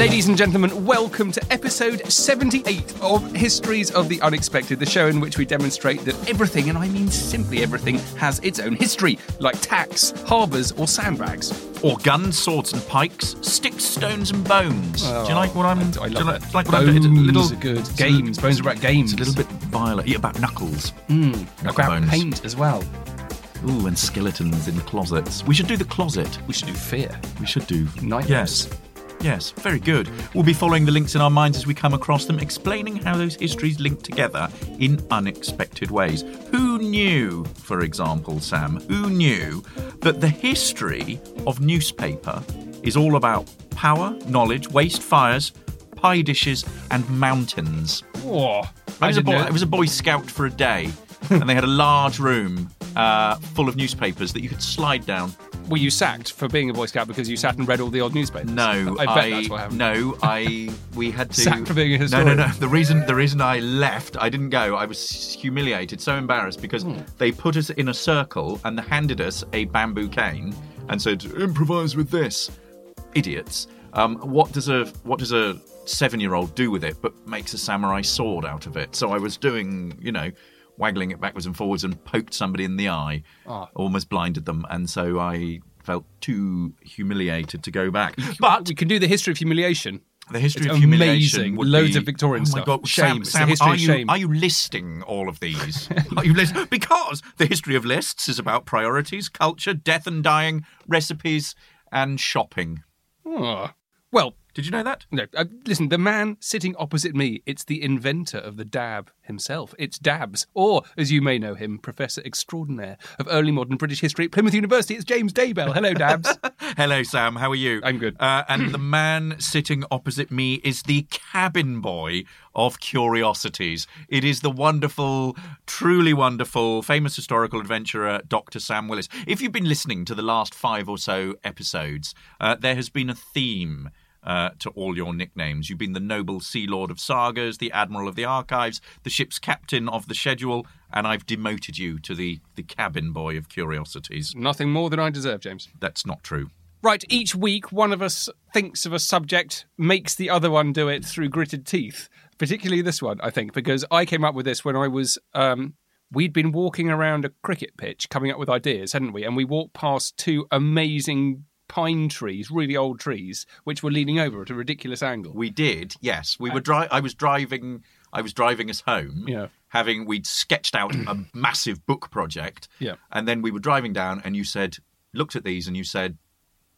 Ladies and gentlemen, welcome to episode 78 of Histories of the Unexpected, the show in which we demonstrate that everything, and I mean simply everything, has its own history, like tax, harbours, or sandbags. Or guns, swords, and pikes, sticks, stones, and bones. do you oh, like what I'm? I, I do you like, like what bones I'm? A little are good. Games. bones are about games. It's a little bit violent. Yeah, about knuckles. Hmm, Knuckle about bones. paint as well. Ooh, and skeletons in closets. We should do the closet. We should do fear. We should do Nightmares. Yes. Yes, very good. We'll be following the links in our minds as we come across them, explaining how those histories link together in unexpected ways. Who knew, for example, Sam, who knew that the history of newspaper is all about power, knowledge, waste fires, pie dishes, and mountains? Oh, I I was, a boy. I was a boy scout for a day, and they had a large room uh, full of newspapers that you could slide down. Were you sacked for being a Boy Scout because you sat and read all the old newspapers? No, I bet that's what happened. No, I we had to Sacked for being a No, historian. no, no. no. The reason the reason I left, I didn't go. I was humiliated, so embarrassed because Hmm. they put us in a circle and handed us a bamboo cane and said, "Improvise with this." Idiots. Um, what does a what does a seven year old do with it? But makes a samurai sword out of it. So I was doing, you know. Waggling it backwards and forwards and poked somebody in the eye, Ah. almost blinded them, and so I felt too humiliated to go back. But we can do the history of humiliation. the history It's of humiliation amazing. Loads be- of Victorian oh stuff. God. Shame. Sam, Sam, are you are you listing all of these? are you list- because the history of lists is about priorities, culture, death and dying, recipes, and shopping. Oh. Well, Did you know that? no. Uh, listen, the man sitting opposite me, it's the inventor of the dab himself. It's Dabs, or as you may know him, Professor Extraordinaire of early modern British history at Plymouth University. It's James Daybell. Hello, Dabs. Hello, Sam. How are you? I'm good. Uh, and the man sitting opposite me is the cabin boy of curiosities. It is the wonderful, truly wonderful, famous historical adventurer, Dr. Sam Willis. If you've been listening to the last five or so episodes, uh, there has been a theme. Uh, to all your nicknames. You've been the noble Sea Lord of Sagas, the Admiral of the Archives, the ship's captain of the schedule, and I've demoted you to the, the cabin boy of curiosities. Nothing more than I deserve, James. That's not true. Right, each week one of us thinks of a subject, makes the other one do it through gritted teeth. Particularly this one, I think, because I came up with this when I was. Um, we'd been walking around a cricket pitch coming up with ideas, hadn't we? And we walked past two amazing pine trees, really old trees, which were leaning over at a ridiculous angle. We did, yes. We were uh, dri- I was driving. I was driving us home. Yeah. Having we'd sketched out a massive book project. Yeah. And then we were driving down, and you said, looked at these, and you said,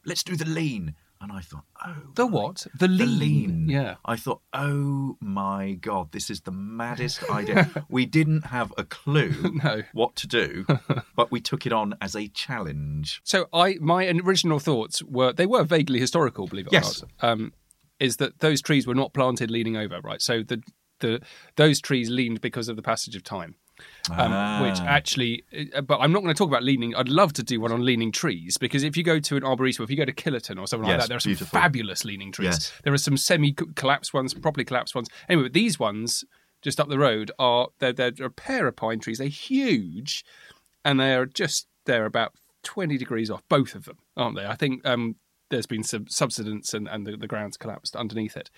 "Let's do the lean." And I thought, oh, The what? The lean. the lean. Yeah. I thought, oh my god, this is the maddest idea. we didn't have a clue No. what to do, but we took it on as a challenge. So I, my original thoughts were they were vaguely historical, believe it Yes. or not. Um, is that those trees were not planted leaning over, right? So the the those trees leaned because of the passage of time. Um, Which Ah. actually, uh, but I'm not going to talk about leaning. I'd love to do one on leaning trees because if you go to an arboretum, if you go to Killerton or something like that, there are some beautiful. fabulous leaning trees. Yes. There are some semi-collapsed ones, properly collapsed ones. Anyway, but these ones just up the road are they're, they're a pair of pine trees. They're huge, and they're just they're about 20 degrees off, both of them, aren't they? I think um, there's been some subsidence and, and the, the ground's collapsed underneath it.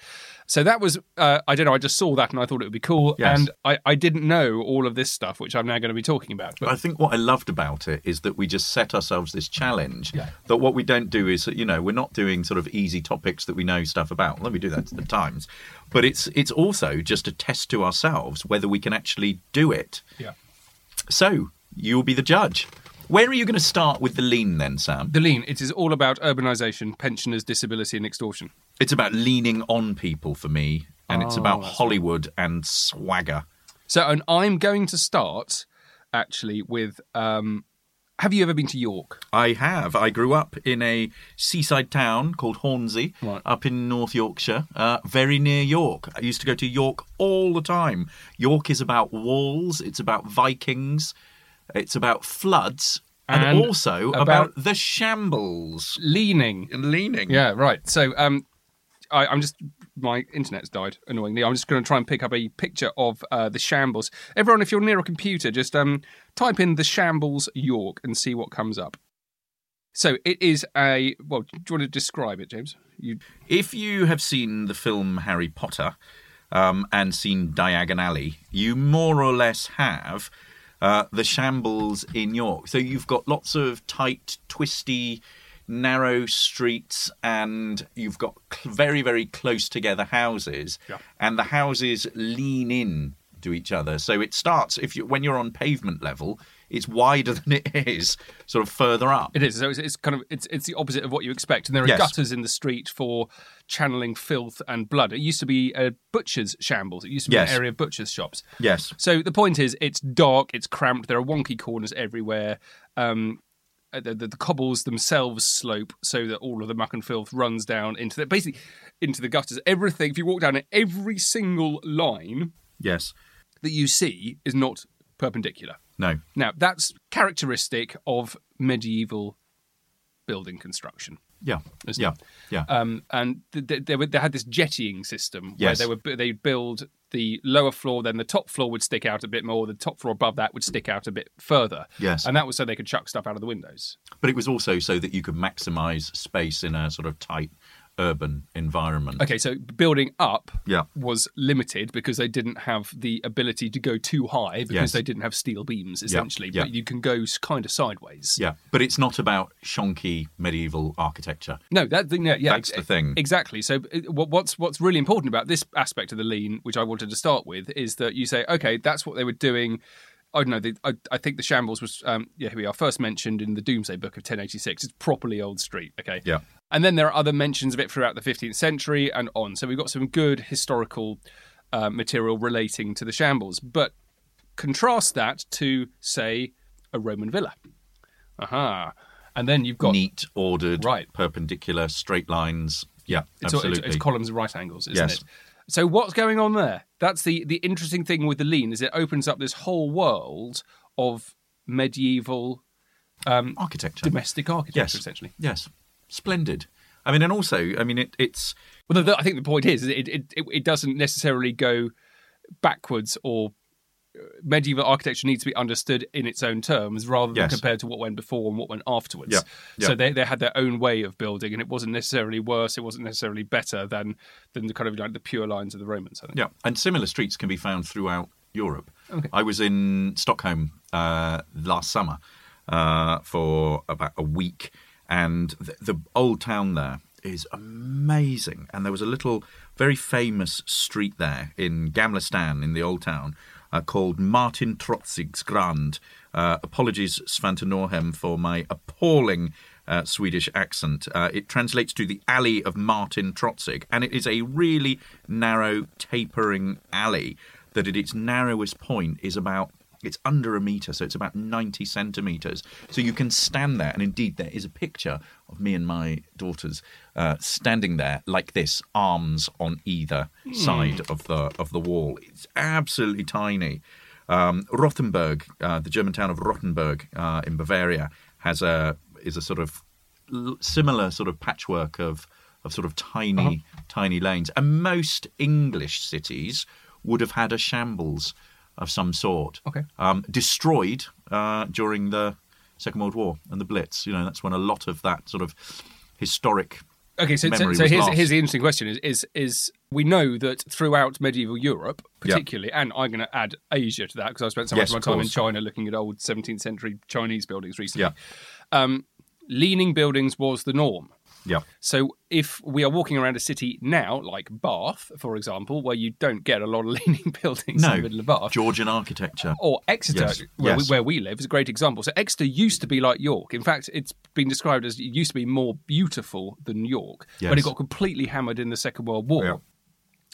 So that was, uh, I don't know, I just saw that and I thought it would be cool. Yes. And I, I didn't know all of this stuff, which I'm now going to be talking about. But I think what I loved about it is that we just set ourselves this challenge. Yeah. That what we don't do is, you know, we're not doing sort of easy topics that we know stuff about. Let me do that at times, but it's it's also just a test to ourselves whether we can actually do it. yeah. So you'll be the judge. Where are you going to start with the lean then, Sam? The lean, it is all about urbanisation, pensioners, disability, and extortion. It's about leaning on people for me and it's Oh, about that's right. Hollywood and swagger. So, and I'm going to start actually with. Um, have you ever been to York? I have. I grew up in a seaside town called Hornsea, Right. up in North Yorkshire, uh, very near York. I used to go to York all the time. York is about walls, it's about Vikings, it's about floods, and, And also about- about, the shambles Leaning. leaning. Yeah, right. So, um, I, I'm just my internet's died annoyingly. I'm just going to try and pick up a picture of uh, the shambles. Everyone, if you're near a computer, just um, type in the shambles York and see what comes up. So it is a well. Do you want to describe it, James? You If you have seen the film Harry Potter um, and seen Diagon Alley, you more or less have uh, the shambles in York. So you've got lots of tight, twisty, narrow streets, and you've got cl- very, very close together houses, Yeah. and the houses lean in to each other. So it starts if you when you're on pavement level, it's wider than it is sort of further up. It is. So it's, it's kind of it's it's the opposite of what you expect. And there are Yes. gutters in the street for channeling filth and blood. It used to be a butcher's shambles. It used to be Yes. an area of butcher's shops. Yes. So the point is, it's dark, it's cramped. There are wonky corners everywhere. Um, uh, the, the, the cobbles themselves slope so that all of the muck and filth runs down into the basically into the gutters. Everything. If you walk down it, every single line Yes. that you see is not perpendicular. No. Now, that's characteristic of medieval building construction. Yeah. Yeah. it? Yeah. Um, and th- th- they, were, they had this jettying system Yes. where they would they'd build the lower floor, then the top floor would stick out a bit more, the top floor above that would stick out a bit further. Yes. And that was so they could chuck stuff out of the windows. But it was also so that you could maximize space in a sort of tight urban environment. Okay, so building up Yeah. was limited because they didn't have the ability to go too high because Yes. they didn't have steel beams, essentially. yeah. But you can go kind of sideways. Yeah, but it's not about shonky medieval architecture. No, that thing, yeah, yeah, That's the thing. Exactly. So, uh, what's what's really important about this aspect of the lean, which I wanted to start with, is that you say, okay, that's what they were doing. I don't know. The, I, I think the shambles was, um, yeah, here we are, first mentioned in the Domesday Book of 1086. It's properly old street. Okay. Yeah. And then there are other mentions of it throughout the 15th century and on. So we've got some good historical uh, material relating to the shambles. But contrast that to, say, a Roman villa. Aha. And then you've got Neat, ordered, Right. perpendicular, straight lines. Yeah, It's, all- absolutely. it's, it's columns and right angles, isn't Yes. it? So what's going on there? That's the the interesting thing with the lean is it opens up this whole world of medieval um, architecture. domestic architecture, yes, essentially. Yes, splendid. I mean, and also, I mean, it, it's Well, the, I think the point is it, it it doesn't necessarily go backwards or medieval architecture needs to be understood in its own terms rather than Yes. compared to what went before and what went afterwards. Yeah, yeah. So they, they had their own way of building, and it wasn't necessarily worse. It wasn't necessarily better than than the kind of like the pure lines of the Romans. I think. yeah, and similar streets can be found throughout Europe. Okay. I was in Stockholm uh, last summer uh, for about a week, and the, the old town there is amazing. And there was a little, very famous street there in Gamla Stan in the old town uh, called Martin Trotzig's Grand. Uh, apologies, Svante Norhem, for my appalling uh, Swedish accent. Uh, it translates to the Alley of Martin Trotzig, and it is a really narrow, tapering alley that at its narrowest point is about it's under a meter, so it's about 90 centimeters. So you can stand there, and indeed, there is a picture of me and my daughters uh, standing there like this, arms on either side of the of the wall. It's absolutely tiny. Um, Rothenburg, uh, the German town of Rothenburg uh, in Bavaria, has a is a sort of similar sort of patchwork of of sort of tiny tiny lanes, and most English cities would have had a shambles of some sort. Okay. Um, destroyed uh, during the Second World War and the Blitz. You know, that's when a lot of that sort of historic. Okay, so, so, so here's, lost. here's the interesting question: is, is is we know that throughout medieval Europe, Yeah. particularly, and I'm going to add Asia to that because I spent so much Yes, of my time in. China looking at old 17th century Chinese buildings recently. Yeah. Um, leaning buildings was the norm. Yeah. So if we are walking around a city now, like Bath, for example, where you don't get a lot of leaning buildings No. in the middle of Bath, Georgian architecture. or Exeter, Yes, where, yes. We, where we live, is a great example. So Exeter used to be like York. In fact, it's been described as it used to be more beautiful than York, but it got completely hammered in the Second World War. Yeah.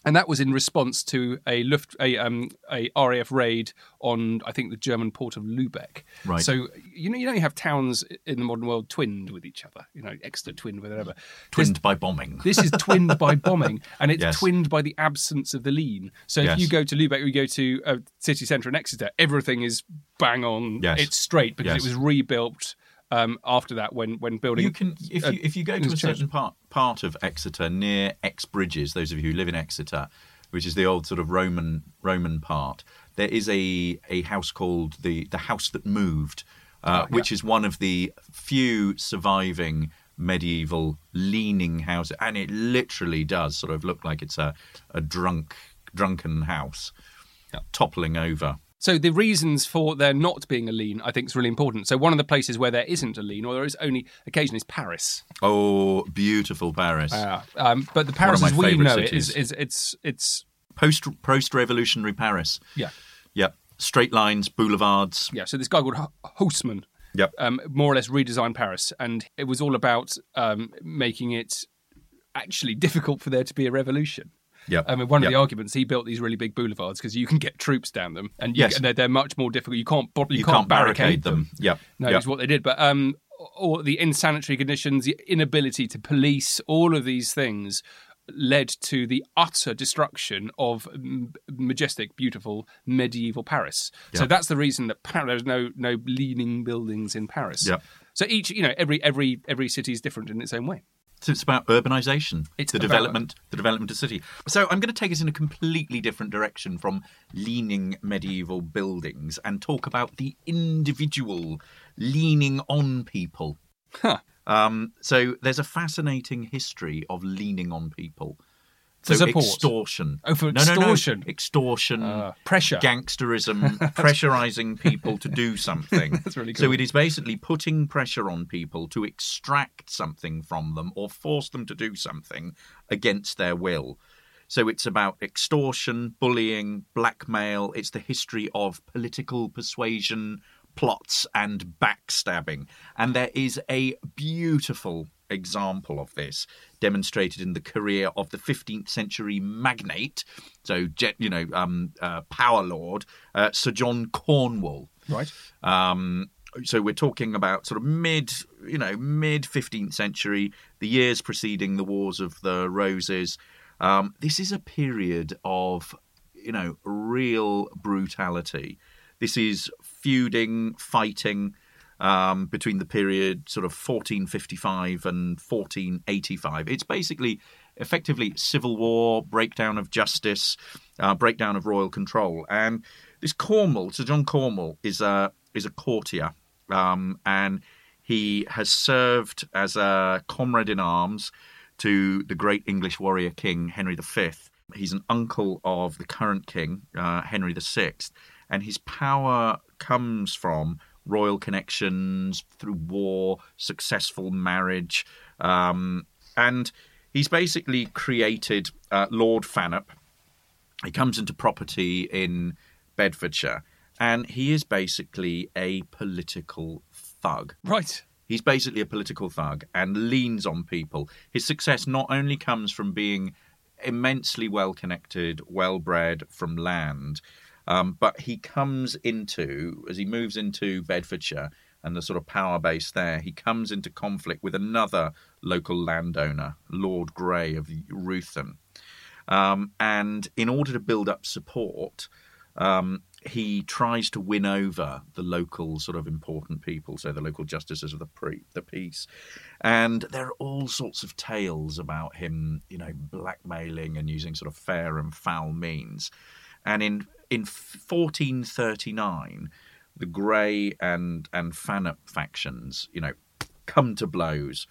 And that was in response to a Luft a um a RAF raid on I think the German port of Lubeck. Right. So you know you know you have towns in the modern world twinned with each other. You know Exeter twinned with whatever. Twinned by bombing. This is twinned by bombing, and it's Yes. twinned by the absence of the lean. So if Yes. you go to Lubeck, or you go to a city centre in Exeter, everything is bang on. Yes. It's straight because it was rebuilt um, after that when when building. You can if you if you go to a certain part part of Exeter near Exe Bridges, those of you who live in Exeter, which is the old sort of Roman Roman part, there is a a house called the the house that moved, uh, which is one of the few surviving medieval leaning houses, and it literally does sort of look like it's a a drunk drunken house toppling over. So the reasons for there not being a lean, I think, is really important. So one of the places where there isn't a lean, or there is only occasion, is Paris. Oh, beautiful Paris! Um, but the Paris as we know it is, is it's it's Post post revolutionary Paris. yeah yeah, Straight lines, boulevards. yeah. So this guy called Haussmann Yep. um, more or less redesigned Paris, and it was all about um, making it actually difficult for there to be a revolution. Yep. I mean, one of Yep. the arguments he built these really big boulevards because you can get troops down them, and you, Yes. and they're, they're much more difficult. You can't you, You can't, can't barricade, barricade them. them. Yep. No, Yep. it's what they did. But um, all the insanitary conditions, the inability to police, all of these things led to the utter destruction of majestic, beautiful medieval Paris. So that's the reason that Par- there's no no leaning buildings in Paris. Yep. So each, you know, every every every city is different in its own way. So it's about urbanization. It's the about- development, the development of city. So I'm going to take us in a completely different direction from leaning medieval buildings and talk about the individual leaning on people. Huh. Um, so there's a fascinating history of leaning on people. For So support? extortion. Oh, for no, no, no. extortion? Extortion. Ah, pressure. Gangsterism. pressurizing people to do something. That's really good. So it is basically putting pressure on people to extract something from them or force them to do something against their will. So it's about extortion, bullying, blackmail. It's the history of political persuasion, plots, and backstabbing. And there is a beautiful example of this demonstrated in the career of the 15th century magnate, so you know, um, uh, power lord uh, Sir John Cornwall. Right. Um, so we're talking about sort of mid, you know, mid 15th century, the years preceding the Wars of the Roses. Um, this is a period of, you know, real brutality. This is feuding, fighting um, between the period sort of 1455 and 1485. It's basically effectively civil war, breakdown of justice, uh, breakdown of royal control. And this Cornwall, Sir John Cornwall, is a is a courtier, um, and he has served as a comrade in arms to the great English warrior king Henry V. He's an uncle of the current king uh, Henry VI, and his power comes from royal connections through war, successful marriage, um, and he's basically created uh, Lord Fanhope. He comes into property in Bedfordshire, and he is basically a political thug. Right. He's basically a political thug and leans on people. His success not only comes from being immensely well connected, well bred from land, um, but he comes into, as he moves into Bedfordshire and the sort of power base there, he comes into conflict with another local landowner, Lord Grey of Ruthin. Um, and in order to build up support, um, he tries to win over the local sort of important people, so the local justices of the pre- the peace. And there are all sorts of tales about him, you know, blackmailing and using sort of fair and foul means. And in in 1439, the Grey and and Fanhope factions, you know, come to blows,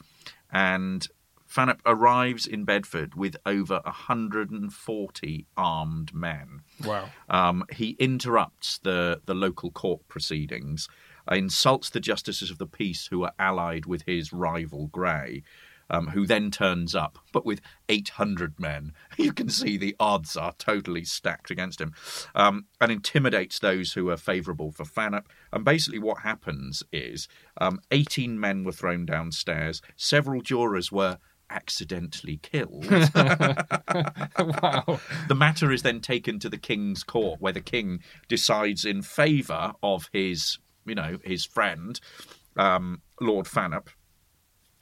and Fanhope arrives in Bedford with over 140 armed men. Wow. Um, he interrupts the, the local court proceedings, uh, insults the justices of the peace who are allied with his rival Grey, um, who then turns up, but with 800 men. You can see the odds are totally stacked against him, um, and intimidates those who are favourable for Fanhope. And basically, what happens is um, 18 men were thrown downstairs, several jurors were accidentally killed. wow. the matter is then taken to the king's court, where the king decides in favour of his, you know, his friend, um, Lord Fanhope,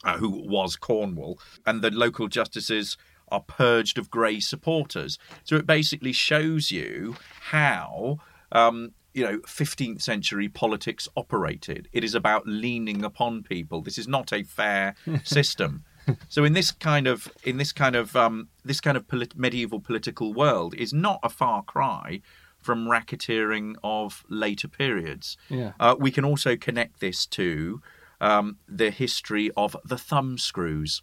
uh, who was Cornwall, and the local justices are purged of Grey supporters. So it basically shows you how. Um, you know, 15th century politics operated. It is about leaning upon people. This is not a fair system. So in this kind of in this kind of um, this kind of polit- medieval political world is not a far cry from racketeering of later periods. Yeah. Uh, we can also connect this to um, the history of the thumb screws.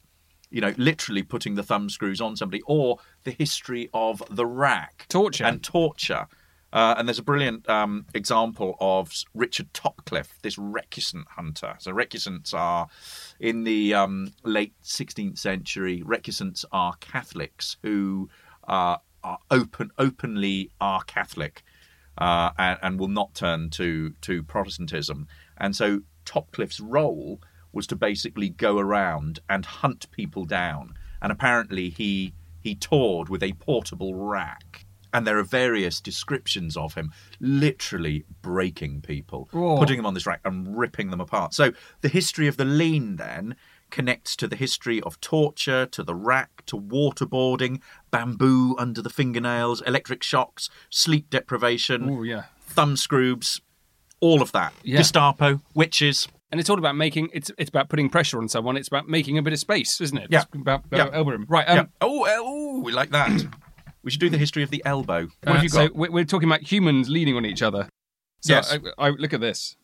You know, literally putting the thumb screws on somebody, or the history of the rack, Torture. and torture. Uh, and there's a brilliant um, example of Richard Topcliffe, this recusant hunter. So recusants are, in the um, late 16th century, recusants are Catholics who uh, are open, openly are Catholic, uh, and, and will not turn to to Protestantism. And so Topcliffe's role was to basically go around and hunt people down. And apparently he he toured with a portable rack. And there are various descriptions of him literally breaking people, Whoa. putting them on this rack and ripping them apart. So the history of the lean then connects to the history of torture, to the rack, to waterboarding, bamboo under the fingernails, electric shocks, sleep deprivation, Oh yeah. thumb screws, all of that. Yeah. Gestapo, witches. And it's all about making it's it's about putting pressure on someone. It's about making a bit of space, isn't it? Yeah. It's about, Yeah. about elbow room. Right. Um, yeah. Oh, oh, we like that. we should do the history of the elbow. What have uh, you so got? we're, we're talking about humans leaning on each other. So Yes. I, I, look at this.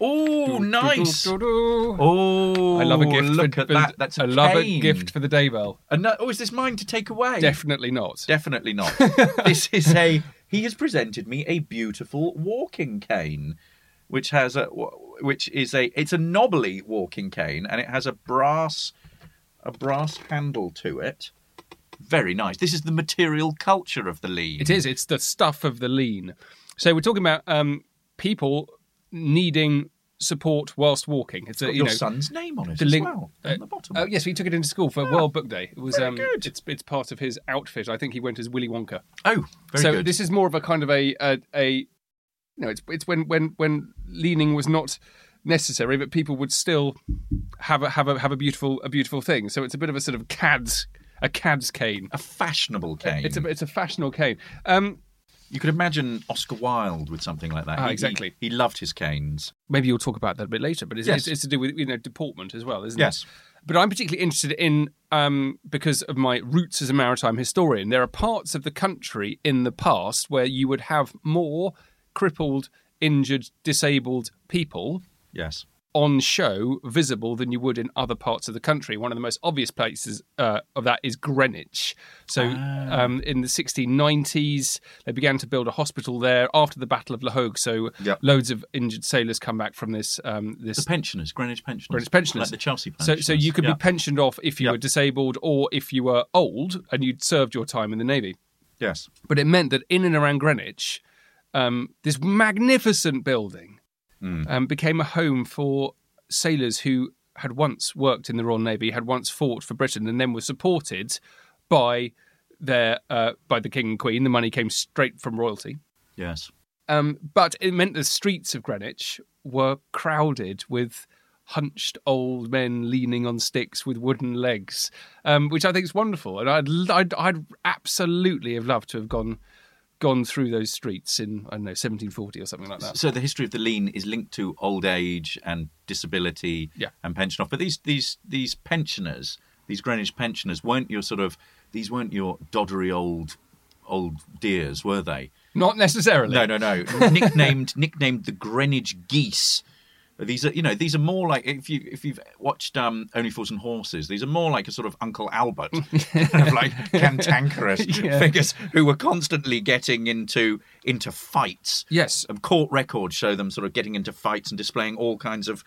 oh, nice. Do, do, do. Oh, I love a gift. Look for, at for- that. That's a I love a gift for the Daybell. And no- oh, is this mine to take away? Definitely not. Definitely not. this is a. He has presented me a beautiful walking cane, which has a, which is a. It's a knobbly walking cane, and it has a brass, a brass handle to it. Very nice. This is the material culture of the lean. It is. It's the stuff of the lean. So we're talking about um, people needing support whilst walking. It's a you your know son's name on it the as link- well uh, on the bottom. Oh yes, we took it into school for World Book Day. It was Very um, good. It's it's part of his outfit. I think he went as Willy Wonka. oh, very so good. this is more of a kind of a a, a no, it's it's when when when leaning was not necessary, but people would still have a have a have a beautiful a beautiful thing. So it's a bit of a sort of cad's a cad's cane. a fashionable cane. It's a it's a fashionable cane. Um, You could imagine Oscar Wilde with something like that. Ah, He- he- exactly. He, loved his canes. maybe you'll talk about that a bit later, but it's, Yes. it's, it's to do with you know deportment as well, isn't Yes. it? Yes. But I'm particularly interested in um, because of my roots as a maritime historian. There are parts of the country in the past where you would have more crippled, injured, disabled people Yes. On show visible than you would in other parts of the country. One of the most obvious places uh, of that is Greenwich. So, Ah. um, in the 1690s, they began to build a hospital there after the Battle of La Hogue. So, Yep. loads of injured sailors come back from this um, this The pensioners, Greenwich pensioners. Greenwich pensioners. Like the Chelsea so, pensioners. so you could Yeah. be pensioned off if you Yep. were disabled or if you were old and you'd served your time in the navy. Yes. But it meant that in and around Greenwich, um, this magnificent building Hmm. um, became a home for sailors who had once worked in the Royal Navy, had once fought for Britain, and then were supported by their uh, by the King and Queen. The money came straight from royalty. Yes. Um, but it meant the streets of Greenwich were crowded with hunched old men leaning on sticks with wooden legs, um, which I think is wonderful. And I'd, I'd, I'd absolutely have loved to have gone gone through those streets in I don't know 1740 or something like that. So the history of the lean is linked to old age and disability Yeah. and pension off. But these these these pensioners, these Greenwich pensioners, weren't your sort of these weren't your doddery old old dears, were they? Not necessarily. No, no, no. nicknamed nicknamed the Greenwich geese. These are, you know, these are more like if you if you've watched um, Only Fools and Horses, these are more like a sort of Uncle Albert, kind of like cantankerous Yeah. figures who were constantly getting into into fights. Yes. Um, court records show them sort of getting into fights and displaying all kinds of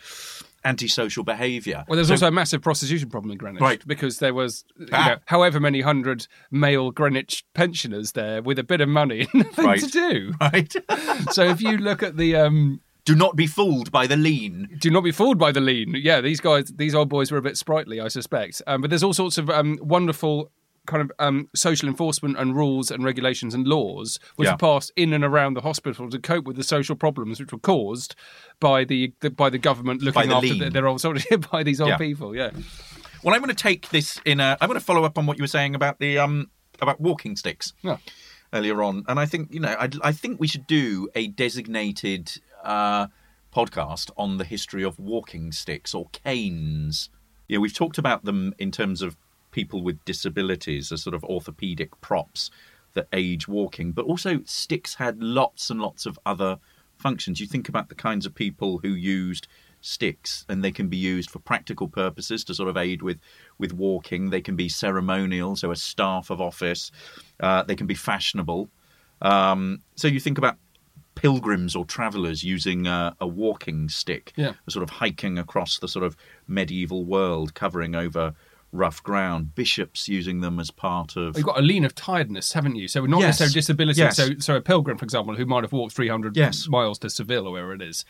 antisocial behaviour. Well, there's So- also a massive prostitution problem in Greenwich, Right. Because there was, you Ah. know, however many hundred male Greenwich pensioners there with a bit of money and nothing Right. to do. right. so if you look at the um, Do not be fooled by the lean. Do not be fooled by the lean. Yeah, these guys, these old boys were a bit sprightly, I suspect. Um, but there's all sorts of um, wonderful kind of um, social enforcement and rules and regulations and laws which Yeah. were passed in and around the hospital to cope with the social problems which were caused by the, the by the government looking the after their, their old soldiers by these old Yeah. people. Yeah. Well, I'm going to take this in a. I'm going to follow up on what you were saying about the um about walking sticks Yeah. earlier on, and I think you know I, I think we should do a designated uh, podcast on the history of walking sticks or canes. Yeah, we've talked about them in terms of people with disabilities as sort of orthopedic props that age walking, but also sticks had lots and lots of other functions. You think about the kinds of people who used sticks and they can be used for practical purposes to sort of aid with with walking they can be ceremonial so a staff of office uh, they can be fashionable um, so you think about pilgrims or travelers using a, a walking stick Yeah. sort of hiking across the sort of medieval world covering over rough ground bishops using them as part of You've got a lean of tiredness, haven't you? So not Yes. necessarily disability. Yes. So, so a pilgrim, for example, who might have walked 300 Yes. miles to Seville or wherever it is.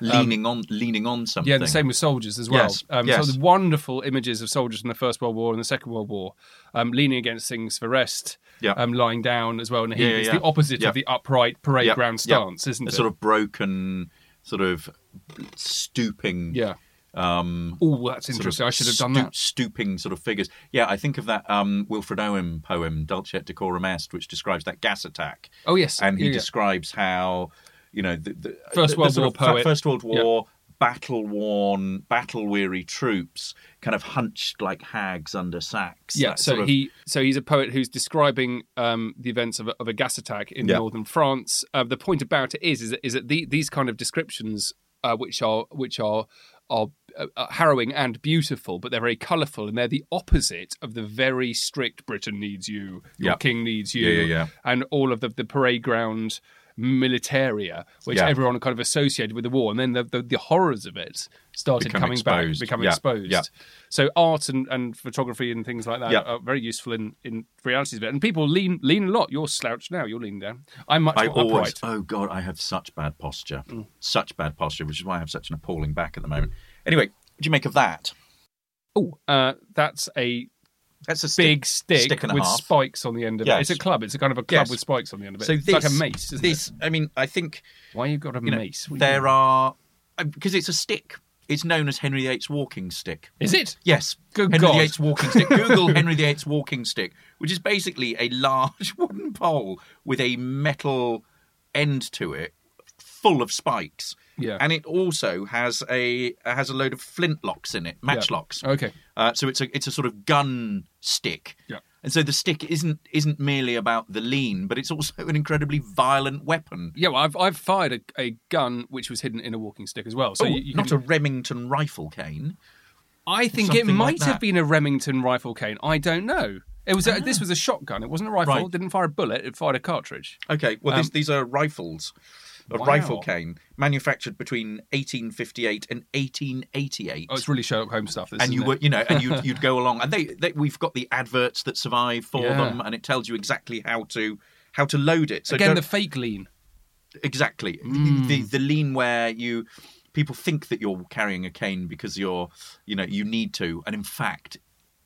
Leaning on leaning on something Yeah, the same with soldiers as well. Yes, Um, yes. So the wonderful images of soldiers in the First World War and the Second World War, um, leaning against things for rest, Yeah. um, lying down as well in a heap. Yeah, yeah, it's yeah. the opposite Yeah. of the upright parade Yeah, ground yeah. stance, isn't it? a it? sort of broken sort of stooping yeah. um Oh, that's sort of interesting. I should have done that. Stooping sort of figures. Yeah, I think of that um, Wilfred Owen poem, Dulce et Decorum Est, which describes that gas attack. Oh, yes. And he Yeah, yeah. describes how, you know, the, the First World War poet. First World War, battle worn, battle weary troops kind of hunched like hags under sacks. Yeah, so sort of- he so he's a poet who's describing um, the events of a, of a gas attack in Yeah. northern France. Uh, the point about it is is that, is that the, these kind of descriptions, uh, which are which are are uh, harrowing and beautiful, but they're very colourful, and they're the opposite of the very strict Britain needs you, your Yeah. king needs you, Yeah, yeah, yeah. and all of the, the parade ground militaria, which Yeah. everyone kind of associated with the war, and then the, the, the horrors of it started Become coming back, exposed. becoming Yeah, exposed. yeah. So art and, and photography and things like that Yeah. are very useful in, in realities of it. And people lean lean a lot. You're slouched now. You're leaning down. I'm much I more always, upright. oh god, I have such bad posture, Mm. such bad posture, which is why I have such an appalling back at the moment. Anyway, what do you make of that? Oh, uh, that's a That's a stick- big stick, stick with half. spikes on the end of Yes. it. It's a club. It's a kind of a club Yes. with spikes on the end of it. So it's this, like a mace, isn't this, it? I mean, I think Why you got a you mace? You there are uh, because it's a stick. It's known as Henry VIII's walking stick. Is it? Yes, Good Henry God. VIII's walking stick. Google Henry VIII's walking stick, which is basically a large wooden pole with a metal end to it, full of spikes. Yeah. and it also has a has a load of flintlocks in it, matchlocks. Okay. Uh, so it's a it's a sort of gun stick. Yeah. And so the stick isn't isn't merely about the lean, but it's also an incredibly violent weapon. Yeah, well, I've I've fired a, a gun which was hidden in a walking stick as well. So Oh, you, you not can, a Remington rifle cane. I think it something like might have been a Remington rifle cane. I don't know. It was a, this was a shotgun. It wasn't a rifle. Ah. Right. It didn't fire a bullet. It fired a cartridge. Okay, well, Um, this, these are rifles. A Wow. rifle cane manufactured between 1858 and 1888. Oh, it's really Sherlock Holmes stuff. This, and you were, you know, and you'd, you'd go along, and they, they, we've got the adverts that survive for Yeah. them, and it tells you exactly how to how to load it. So again the fake lean. exactly Mm. the the lean where you people think that you're carrying a cane because you're, you know, you need to, and in fact,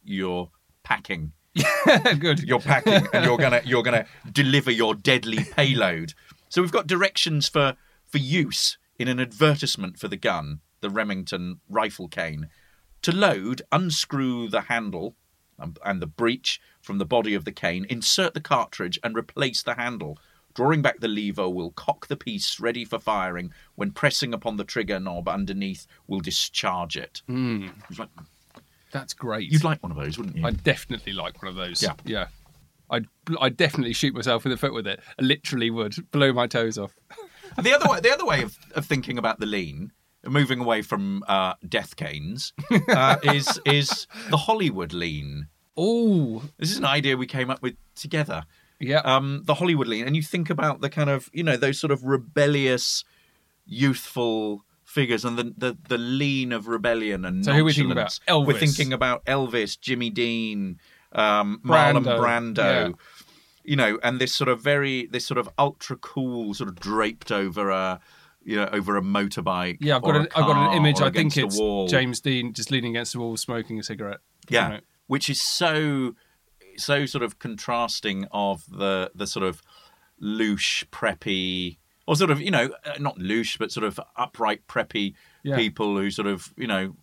you're packing. Yeah, Good. You're packing, and you're gonna you're gonna deliver your deadly payload. So we've got directions for for use in an advertisement for the gun, the Remington rifle cane. To load, unscrew the handle um, and the breech from the body of the cane, insert the cartridge, and replace the handle. Drawing back the lever will cock the piece ready for firing. When pressing upon the trigger knob underneath, will discharge it. It's like- That's great. You'd like one of those, wouldn't you? I'd definitely like one of those. Yeah. Yeah. I'd I'd definitely shoot myself in the foot with it. I literally would blow my toes off. The other way, the other way of, of thinking about the lean, moving away from uh, death canes, uh, is is the Hollywood lean. Oh, This is an idea we came up with together. yeah. Um, the Hollywood lean, and you think about the kind of you know those sort of rebellious, youthful figures, and the the, the lean of rebellion and So who are we thinking about? We're thinking about Elvis, Jimmy Dean, um, Marlon Brando. Brando. Yeah. You know, and this sort of very, this sort of ultra cool, sort of draped over a you know, over a motorbike. Yeah, I've got an, I've got an image. I think it's. James Dean just leaning against the wall, smoking a cigarette. Yeah, Right. which is so so sort of contrasting of the the sort of louche, preppy, or sort of you know uh, not louche, but sort of upright, preppy Yeah. people who sort of you know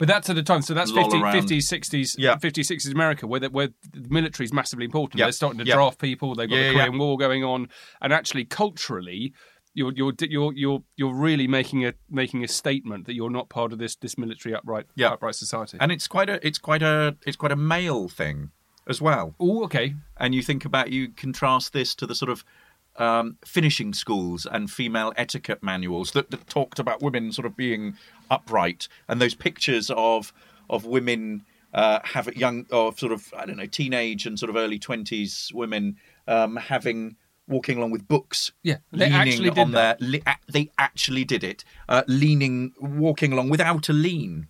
But that's at the time. So that's Loll 50, 50s, 60s, Yeah. 50s, 60s America, where the, where the military is massively important. Yeah. They're starting to Yeah. draft people. They've got Yeah, the Korean War going on, and actually culturally, you're you're you're you're you're really making a making a statement that you're not part of this this military upright Yeah. upright society. and it's quite a it's quite a it's quite a male thing as well. oh, okay. and you think about you contrast this to the sort of um, finishing schools and female etiquette manuals that, that talked about women sort of being upright. And those pictures of of women uh, have young or sort of I don't know teenage and sort of early twenties women um, having walking along with books Yeah, they leaning actually did on their li- a- they actually did it uh, leaning walking along without a lean.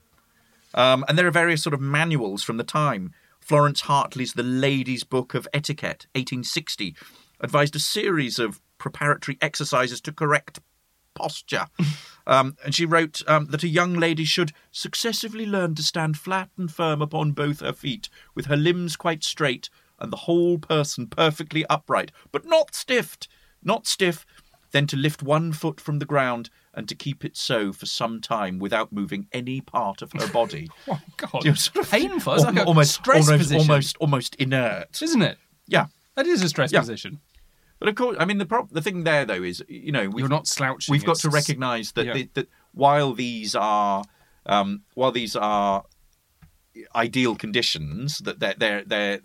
Um, and there are various sort of manuals from the time. Florence Hartley's The Lady's Book of Etiquette, 1860, advised a series of preparatory exercises to correct posture. um, and she wrote um, that a young lady should successively learn to stand flat and firm upon both her feet, with her limbs quite straight and the whole person perfectly upright, but not stiffed, not stiff, then to lift one foot from the ground and to keep it so for some time without moving any part of her body. Oh God, You're sort of painful. It's like a almost, stress almost, position, almost, almost inert. isn't it? Yeah, That is a stress Yeah. position. But of course, I mean the the thing there though is you know we've, You're not slouching. we've got to recognise that yeah. the, that while these are um, while these are ideal conditions that they're they're they're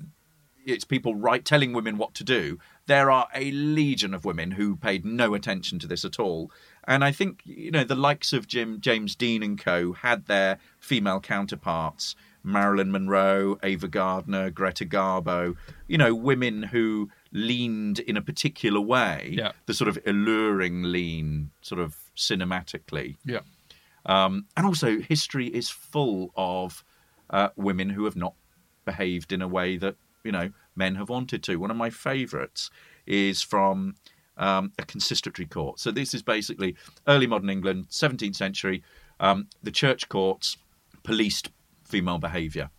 it's people right telling women what to do. There are a legion of women who paid no attention to this at all, and I think you know the likes of Jim James Dean and co had their female counterparts. Marilyn Monroe, Ava Gardner, Greta Garbo, you know, women who leaned in a particular way, Yeah. the sort of alluring lean, sort of cinematically. Yeah. Um, and also, history is full of uh, women who have not behaved in a way that you know men have wanted to. One of my favourites is from um, a consistory court. So this is basically early modern England, 17th century. Um, the church courts policed female behaviour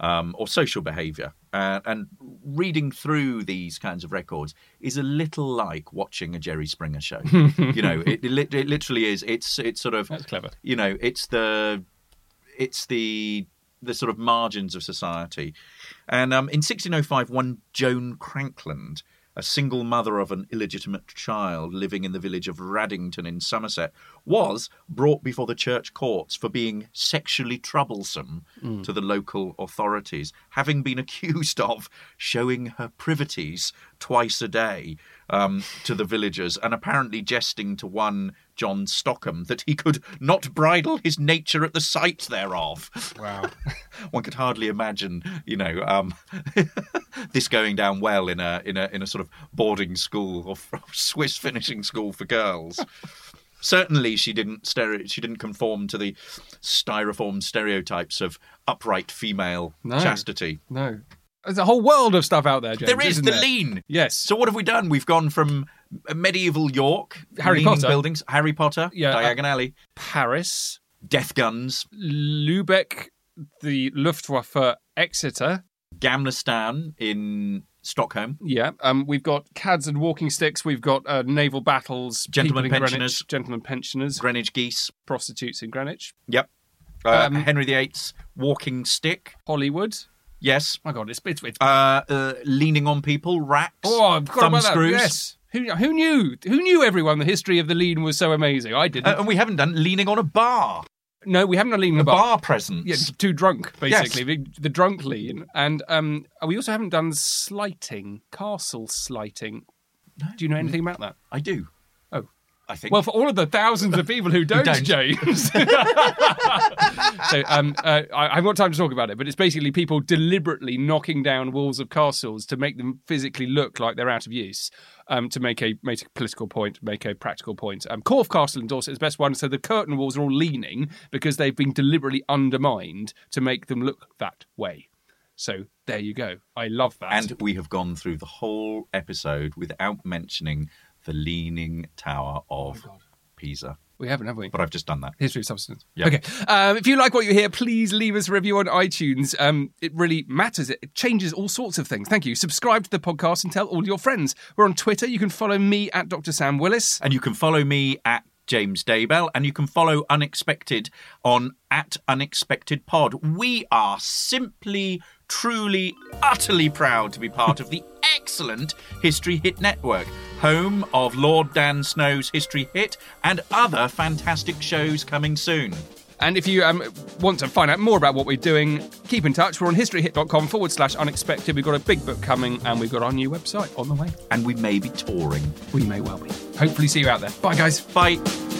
um, or social behaviour. Uh, and reading through these kinds of records is a little like watching a Jerry Springer show. you know, it, it, it literally is. It's it's sort of That's clever. you know it's the it's the the sort of margins of society and um, in 1605 one joan crankland a single mother of an illegitimate child living in the village of Raddington in Somerset, was brought before the church courts for being sexually troublesome to the local authorities, having been accused of showing her privities twice a day um, to the villagers and apparently jesting to one John Stockham that he could not bridle his nature at the sight thereof. Wow. One could hardly imagine, you know, um, this going down well in a in a in a sort of boarding school or Swiss finishing school for girls. Certainly, she didn't stereo, she didn't conform to the styrofoam stereotypes of upright female No. chastity. No. There's a whole world of stuff out there, James. There is the there? lean. Yes. So what have we done? We've gone from medieval York, Harry Potter. buildings, Harry Potter, Yeah, uh, Diagon Alley, Paris, death guns, Lübeck, the Luftwaffe, Exeter. Gamla Stan in Stockholm. Yeah. Um, we've got cads and walking sticks. We've got uh, naval battles. Gentlemen in Greenwich, pensioners. Gentlemen pensioners. Greenwich geese. prostitutes in Greenwich. Yep. Uh, Um, Henry VIII's walking stick. Hollywood. Yes. My God, it's it's. it's Uh, uh, leaning on people. Racks. oh, thumb screws. Yes. Who, who knew? Who knew? Everyone, the history of the lean was so amazing. I didn't. Uh, and we haven't done leaning on a bar. no, we haven't done leaning on A bar. bar presence. Yeah, too drunk, basically. The, the drunk lean. And um, we also haven't done slighting, castle slighting. Do you know anything about that? I do. I think. Well, for all of the thousands of people who don't, don't. James. so um, uh, I, haven't got time to talk about it, but it's basically people deliberately knocking down walls of castles to make them physically look like they're out of use, um, to make a make a political point, make a practical point. Um, Corfe Castle in Dorset is the best one. So the curtain walls are all leaning because they've been deliberately undermined to make them look that way. So there you go. I love that. and we have gone through the whole episode without mentioning the Leaning Tower Oh of Pisa. We haven't, have we? but I've just done that. History of substance. Yeah. Okay. Um, if you like what you hear, please leave us a review on iTunes. Um, it really matters. It changes all sorts of things. Thank you. Subscribe to the podcast and tell all your friends. We're on Twitter. You can follow me at Dr. Sam Willis. And you can follow me at James Daybell, and you can follow Unexpected on at Unexpected Pod. We are simply, truly, utterly proud to be part of the excellent History Hit Network, home of Lord Dan Snow's History Hit and other fantastic shows coming soon. And if you um, want to find out more about what we're doing, keep in touch. We're on historyhit.com forward slash unexpected. We've got a big book coming and we've got our new website on the way. And we may be touring. We may well be. Hopefully, see you out there. Bye, guys. Bye.